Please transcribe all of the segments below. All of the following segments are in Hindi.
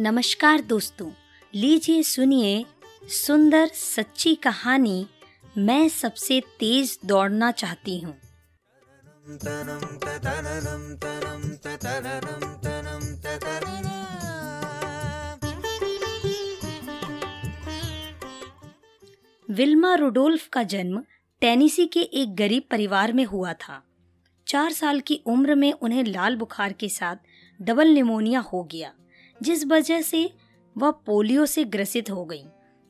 नमस्कार दोस्तों, लीजिए सुनिए सुंदर सच्ची कहानी, मैं सबसे तेज दौड़ना चाहती हूँ। विल्मा रुडोल्फ का जन्म टेनिसी के एक गरीब परिवार में हुआ था। चार साल की उम्र में उन्हें लाल बुखार के साथ डबल निमोनिया हो गया। जिस वजह से वह पोलियो से ग्रसित हो गई।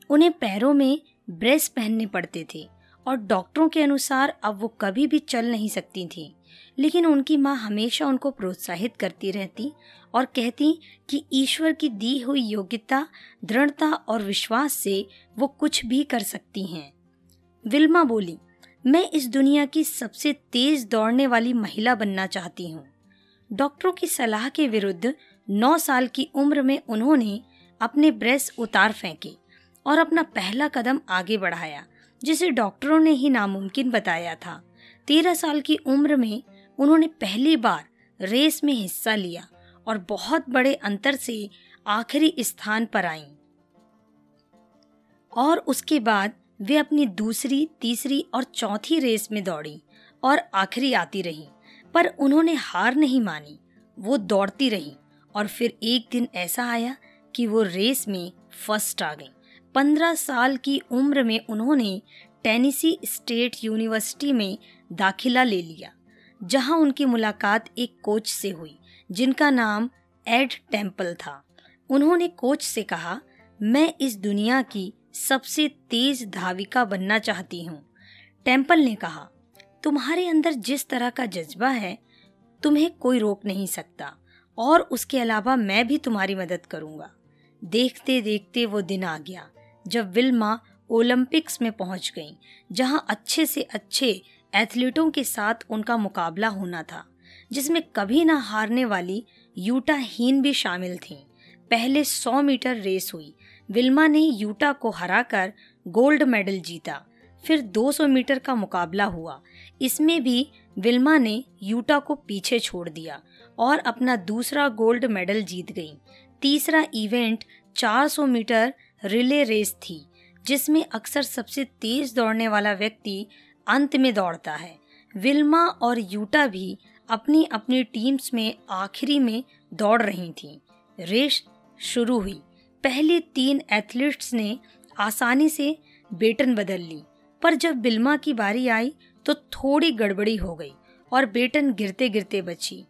उन्हें पैरों में ब्रेस पहनने पड़ते थे और डॉक्टरों के अनुसार अब वो कभी भी चल नहीं सकती थी। लेकिन उनकी माँ हमेशा उनको प्रोत्साहित करती रहती और कहती कि ईश्वर की दी हुई योग्यता, दृढ़ता और विश्वास से वो कुछ भी कर सकती हैं। विल्मा बोली, मैं इस दुनिया की सबसे तेज दौड़ने वाली महिला बनना चाहती हूँ। डॉक्टरों की सलाह के विरुद्ध नौ साल की उम्र में उन्होंने अपने ब्रेस उतार फेंके और अपना पहला कदम आगे बढ़ाया, जिसे डॉक्टरों ने ही नामुमकिन बताया था तेरह साल की उम्र में उन्होंने पहली बार रेस में हिस्सा लिया और बहुत बड़े अंतर से आखिरी स्थान पर आईं। और उसके बाद वे अपनी दूसरी, तीसरी और चौथी रेस में दौड़ी और आखिरी आती रही, पर उन्होंने हार नहीं मानी, वो दौड़ती रही और फिर एक दिन ऐसा आया कि वो रेस में फ़र्स्ट आ गई। पंद्रह साल की उम्र में उन्होंने टेनिसी स्टेट यूनिवर्सिटी में दाखिला ले लिया, जहाँ उनकी मुलाकात एक कोच से हुई, जिनका नाम एड टेंपल था। उन्होंने कोच से कहा, मैं इस दुनिया की सबसे तेज धाविका बनना चाहती हूँ। टेंपल ने कहा, तुम्हारे अंदर जिस तरह का जज्बा है, तुम्हें कोई रोक नहीं सकता। और उसके अलावा मैं भी तुम्हारी मदद करूँगा देखते देखते वो दिन आ गया, जब विल्मा ओलंपिक्स में पहुँच गई, जहाँ अच्छे से अच्छे एथलीटों के साथ उनका मुकाबला होना था, जिसमें कभी ना हारने वाली यूटा हीन भी शामिल थीं। पहले 100 मीटर रेस हुई, विल्मा ने यूटा को हराकर गोल्ड मेडल जीता, फिर 200 मीटर का मुकाबला हुआ इसमें भी विल्मा ने यूटा को पीछे छोड़ दिया और अपना दूसरा गोल्ड मेडल जीत गई। तीसरा इवेंट 400 मीटर रिले रेस थी, जिसमें अक्सर सबसे तेज दौड़ने वाला व्यक्ति अंत में दौड़ता है। विल्मा और यूटा भी अपनी अपनी टीम्स में आखिरी में दौड़ रही थीं। रेस शुरू हुई। पहले तीन एथलीट्स ने आसानी से बेटन बदल ली, पर जब बिल्मा की बारी आई तो थोड़ी गड़बड़ी हो गई और बेटन गिरते गिरते बची।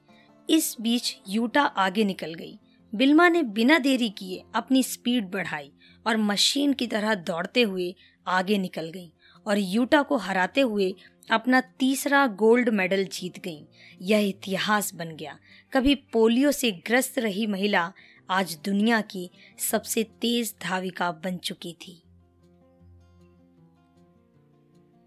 इस बीच यूटा आगे निकल गई। बिल्मा ने बिना देरी किए अपनी स्पीड बढ़ाई और मशीन की तरह दौड़ते हुए आगे निकल गई और यूटा को हराते हुए अपना तीसरा गोल्ड मेडल जीत गई। यह इतिहास बन गया। कभी पोलियो से ग्रस्त रही महिला आज दुनिया की सबसे तेज धाविका बन चुकी थी।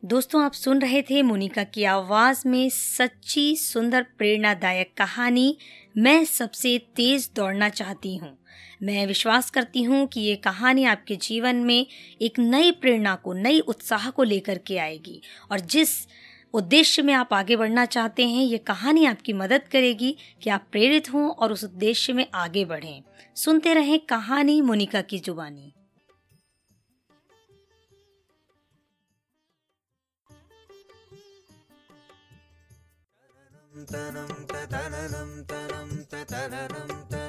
दोस्तों, आप सुन रहे थे मोनिका की आवाज़ में सच्ची, सुंदर, प्रेरणादायक कहानी। मैं सबसे तेज दौड़ना चाहती हूँ। मैं विश्वास करती हूँ कि ये कहानी आपके जीवन में एक नई प्रेरणा को, नई उत्साह को लेकर के आएगी और जिस उद्देश्य में आप आगे बढ़ना चाहते हैं, ये कहानी आपकी मदद करेगी कि आप प्रेरित हों और उस उद्देश्य में आगे बढ़ें। सुनते रहें कहानी मोनिका की जुबानी। tanam tanam tanam tanam tanam tanam tanam tanam tanam tanam